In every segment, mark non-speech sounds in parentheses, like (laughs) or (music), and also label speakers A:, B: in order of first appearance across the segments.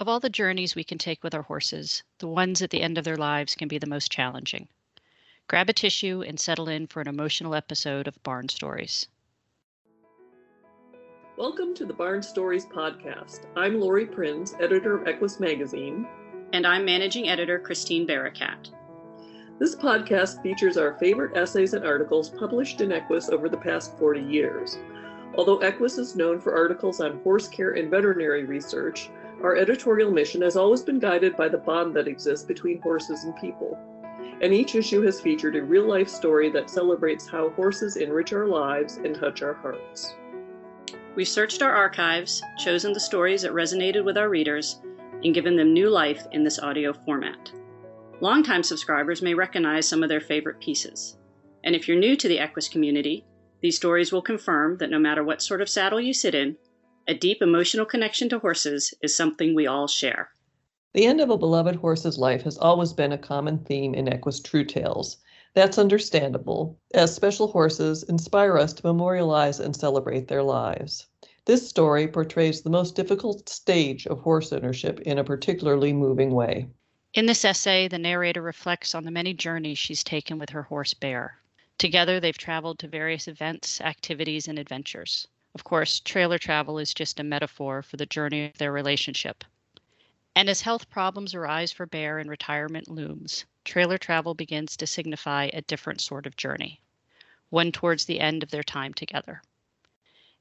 A: Of all the journeys we can take with our horses, the ones at the end of their lives can be the most challenging. Grab a tissue and settle in for an emotional episode of Barn Stories.
B: Welcome to the Barn Stories podcast. I'm Laurie Prinz, editor of Equus Magazine.
C: And I'm managing editor Christine Barakat.
B: This podcast features our favorite essays and articles published in Equus over the past 40 years. Although Equus is known for articles on horse care and veterinary research, our editorial mission has always been guided by the bond that exists between horses and people. And each issue has featured a real life story that celebrates how horses enrich our lives and touch our hearts.
C: We've searched our archives, chosen the stories that resonated with our readers, and given them new life in this audio format. Longtime subscribers may recognize some of their favorite pieces. And if you're new to the Equus community, these stories will confirm that no matter what sort of saddle you sit in, a deep emotional connection to horses is something we all share.
B: The end of a beloved horse's life has always been a common theme in Equus True Tales. That's understandable, as special horses inspire us to memorialize and celebrate their lives. This story portrays the most difficult stage of horse ownership in a particularly moving way.
A: In this essay, the narrator reflects on the many journeys she's taken with her horse Bear. Together, they've traveled to various events, activities, and adventures. Of course, trailer travel is just a metaphor for the journey of their relationship. And as health problems arise for Bear and retirement looms, trailer travel begins to signify a different sort of journey, one towards the end of their time together.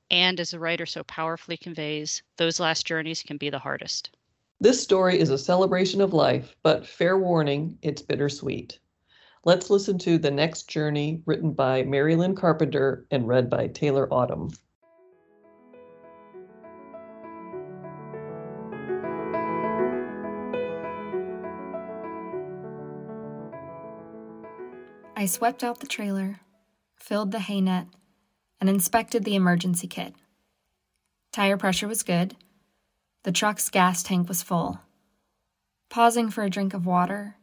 A: And as the writer so powerfully conveys, those last journeys can be the hardest.
B: This story is a celebration of life, but fair warning, it's bittersweet. Let's listen to The Next Journey, written by Mary Lynn Carpenter and read by Taylor Autumn.
D: I swept out the trailer, filled the hay net, and inspected the emergency kit. Tire pressure was good. The truck's gas tank was full. Pausing for a drink of water,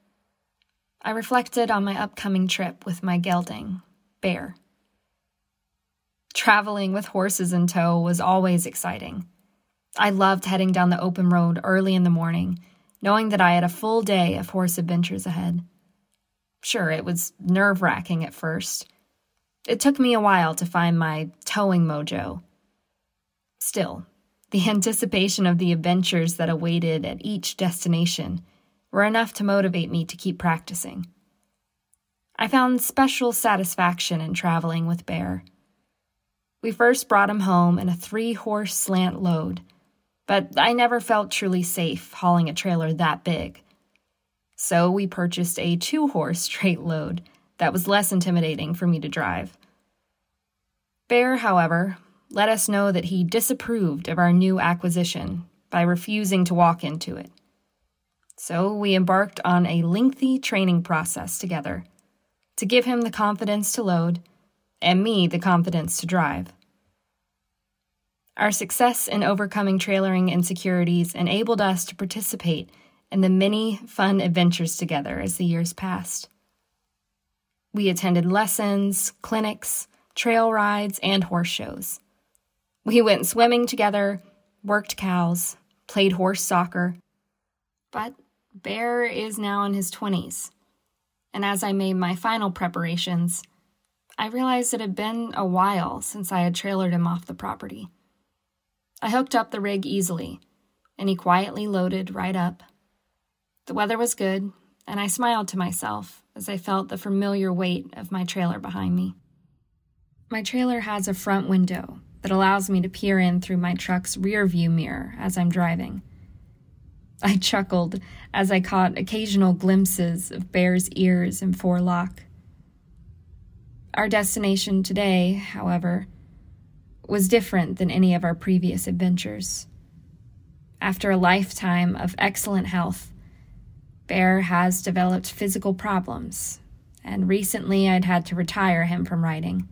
D: I reflected on my upcoming trip with my gelding, Bear. Traveling with horses in tow was always exciting. I loved heading down the open road early in the morning, knowing that I had a full day of horse adventures ahead. Sure, it was nerve wracking at first. It took me a while to find my towing mojo. Still, the (laughs) anticipation of the adventures that awaited at each destination were enough to motivate me to keep practicing. I found special satisfaction in traveling with Bear. We first brought him home in a three horse slant load, but I never felt truly safe hauling a trailer that big. So we purchased a two horse (laughs) straight load that was less intimidating for me to drive. Bear, however, let us know that he disapproved of our new acquisition by refusing to walk into it. So we embarked on a lengthy training process together to give him the confidence to load and me the confidence to drive. Our success in overcoming trailering insecurities enabled us to participate in the many fun adventures together as the years passed. We attended lessons, clinics, trail rides, and horse shows. We went swimming together, worked cows, played horse soccer. But Bear is now in his 20s, and as I made my final preparations, I realized it had been a while since I had trailered him off the property. I hooked up the rig easily, and he quietly loaded right up. The weather was good, and I smiled to myself as I felt the familiar weight of my trailer behind me. My trailer has a front window that allows me to peer in through my truck's rear view mirror as I'm driving. I chuckled as I caught occasional glimpses of Bear's ears and forelock. Our destination today, however, was different than any of our previous adventures. After a lifetime of excellent health, Bear has developed physical problems, and recently I'd had to retire him from riding.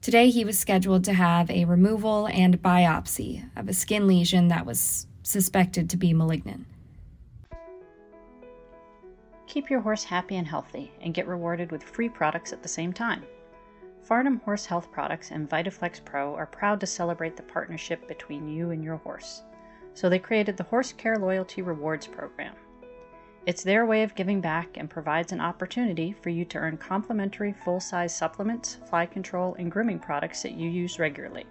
D: Today he was scheduled to have a removal and biopsy of a skin lesion that was suspected to be malignant.
A: Keep your horse happy and healthy and get rewarded with free products at the same time. Farnam Horse Health Products and VitaFlex Pro are proud to celebrate the partnership between you and your horse.
C: so they created the Horse Care Loyalty Rewards Program. It's their way of giving back and provides an opportunity for you to earn complimentary full size supplements, fly control, and grooming products that you use regularly.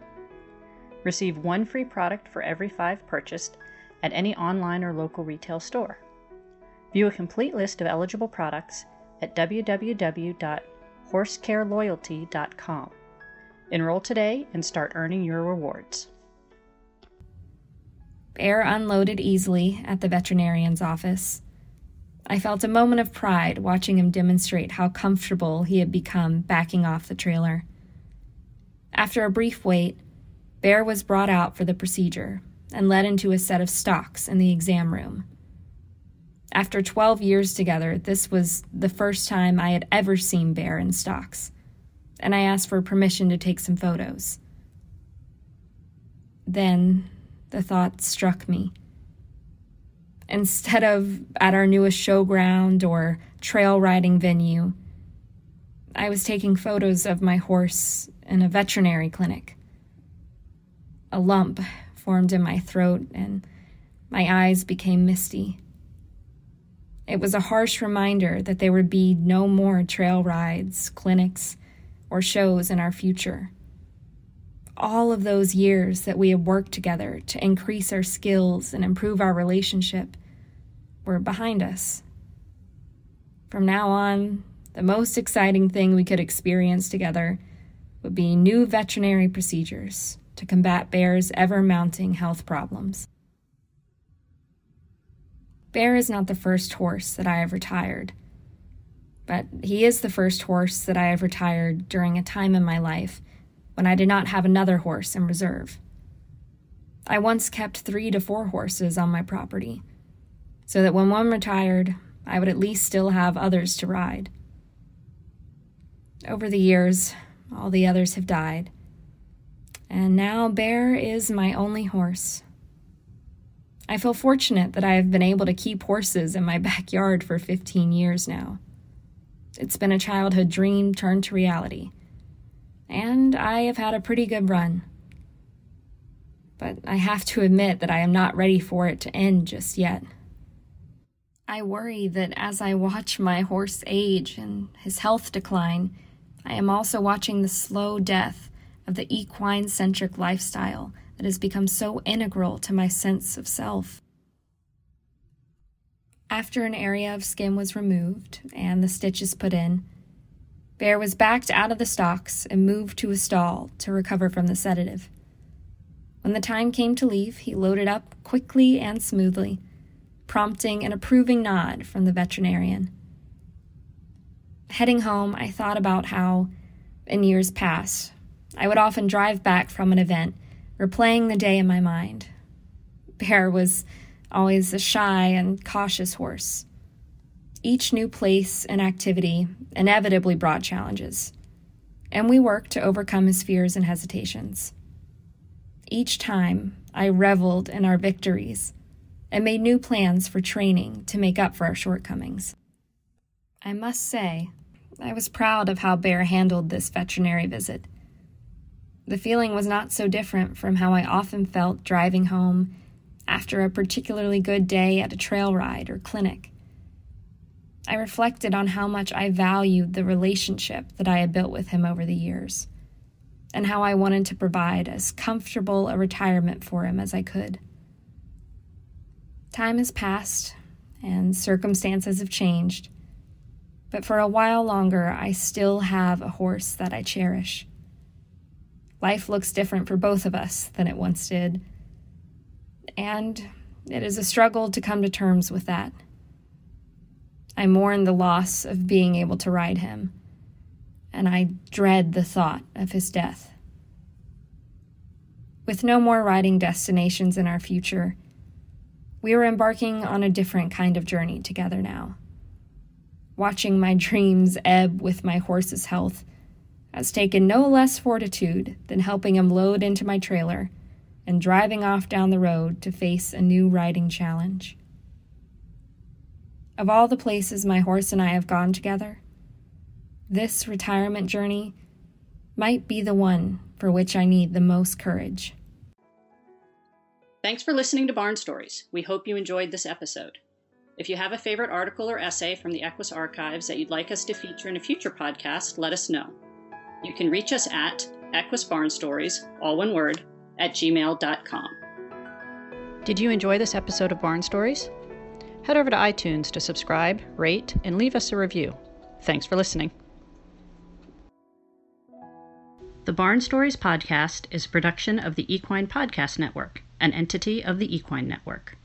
C: Receive one free product for every five purchased at any online or local retail store. View a complete list of eligible products at www.horsecareloyalty.com. Enroll today and start earning your rewards.
D: Bear unloaded easily at the veterinarian's office. I felt a moment of pride watching him demonstrate how comfortable he had become backing off the trailer. After a brief wait, Bear was brought out for the procedure and led into a set of stocks in the exam room. After 12 years together, this was the first time I had ever seen Bear in stocks, and I asked for permission to take some photos. Then the thought struck me. Instead of at our newest showground or trail riding venue, I was taking photos of my horse in a veterinary clinic. A lump formed in my throat and my eyes became misty. It was a harsh reminder that there would be no more trail rides, clinics, or shows in our future. All of those years that we had worked together to increase our skills and improve our relationship were behind us. From now on, the most exciting thing we could experience together would be new veterinary procedures to combat Bear's ever mounting health problems. Bear is not the first horse that I have retired, but he is the first horse that I have retired during a time in my life when I did not have another horse in reserve. I once kept three to four horses on my property, so that when one retired, I would at least still have others to ride. Over the years, all the others have died, and now Bear is my only horse. I feel fortunate that I have been able to keep horses in my (laughs) backyard for 15 years now. It's been a childhood dream turned to reality, and I have had a pretty good run. But I have to admit that I am not ready for it to end just yet. I worry that as I watch my horse age and his health decline, I am also watching the slow death of the equine centric lifestyle that has become so integral to my sense of self. After an area of skin was removed and the stitches put in, Bear was backed out of the stocks and moved to a stall to recover from the sedative. When the time came to leave, he loaded up quickly and smoothly, prompting an approving nod from the veterinarian. Heading home, I thought about how, in years past, I would often drive back from an event, replaying the day in my mind. Bear was always a shy and cautious horse. Each new place and activity inevitably brought challenges, and we worked to overcome his fears and hesitations. Each time, I reveled in our victories and made new plans for training to make up for our shortcomings. I must say, I was proud of how Bear handled this veterinary visit. The feeling was not so different from how I often felt driving home after a particularly good day at a trail ride or clinic. I reflected on how much I valued the relationship that I had built with him over the years, and how I wanted to provide as comfortable a retirement for him as I could. Time has passed, and circumstances have changed, but for a while longer, I still have a horse that I cherish. Life looks different for both of us than it once did, and it is a struggle to come to terms with that. I mourn the loss of being able to ride him, and I dread the thought of his death. With no more riding destinations in our future, we are embarking on a different kind of journey together now. Watching my dreams ebb with my horse's health has taken no less fortitude than helping him load into my trailer and driving off down the road to face a new riding challenge. Of all the places my horse and I have gone together, this retirement journey might be the one for which I need the most courage.
C: Thanks for listening to Barn Stories. We hope you enjoyed this episode. If you have a favorite article or essay from the Equus archives that you'd like us to feature in a future podcast, let us know. You can reach us at Equus Barn Stories, all one word, at gmail.com.
A: Did you enjoy this episode of Barn Stories? Head over to iTunes to subscribe, rate, and leave us a review. Thanks for listening. The Barn Stories podcast is a production of the Equine Podcast Network, an entity of the Equine Network.